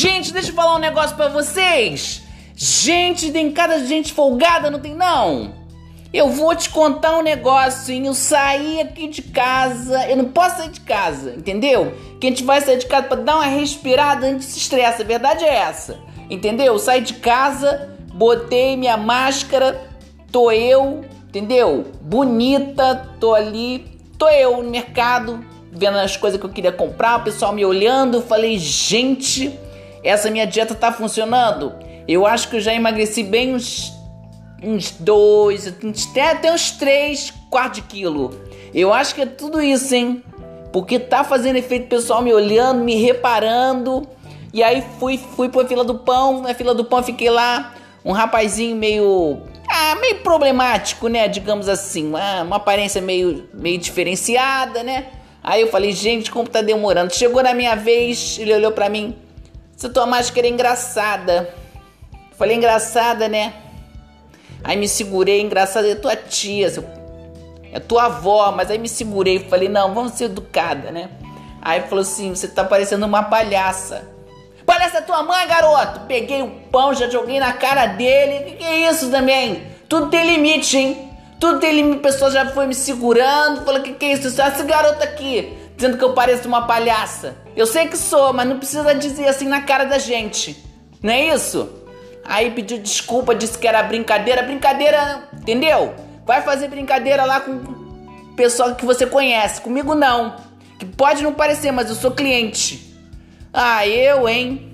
Gente, deixa eu falar um negócio para vocês. Gente, tem cada gente folgada, não tem não? Eu vou te contar um negócio, hein? Eu saí aqui de casa, eu não posso sair de casa, entendeu? Que a gente vai sair de casa para dar uma respirada antes de se estressa, a verdade é essa. Entendeu? Saí de casa, botei minha máscara, tô eu, entendeu? Bonita, tô ali, tô eu no mercado, vendo as coisas que eu queria comprar, o pessoal me olhando, falei, gente, essa minha dieta tá funcionando? Eu acho que eu já emagreci bem uns, uns dois, até, até uns três quartos de quilo. Eu acho que é tudo isso, hein? Porque tá fazendo efeito pessoal me olhando, me reparando. E aí fui, fui pra fila do pão, na fila do pão fiquei lá, um rapazinho meio. Ah, meio problemático, né? Digamos assim. Uma, uma aparência meio, meio diferenciada, né? Aí eu falei, gente, como tá demorando? Chegou na minha vez, ele olhou para mim. Essa tua máscara é engraçada. Falei, engraçada, né? Aí me segurei, engraçada, é tua tia, é tua avó, mas aí me segurei falei, não, vamos ser educada, né? Aí falou assim, você tá parecendo uma palhaça. Palhaça é tua mãe, garoto! Peguei o pão, já joguei na cara dele. Que que é isso também? Tudo tem limite, hein? Tudo tem limite. A pessoa já foi me segurando. Falou, que que é isso? Esse garoto aqui dizendo que eu pareço uma palhaça. Eu sei que sou, mas não precisa dizer assim na cara da gente. Não é isso? Aí pediu desculpa, disse que era brincadeira. Brincadeira, entendeu? Vai fazer brincadeira lá com o pessoal que você conhece. Comigo não. Que pode não parecer, mas eu sou cliente. Ah, eu, hein?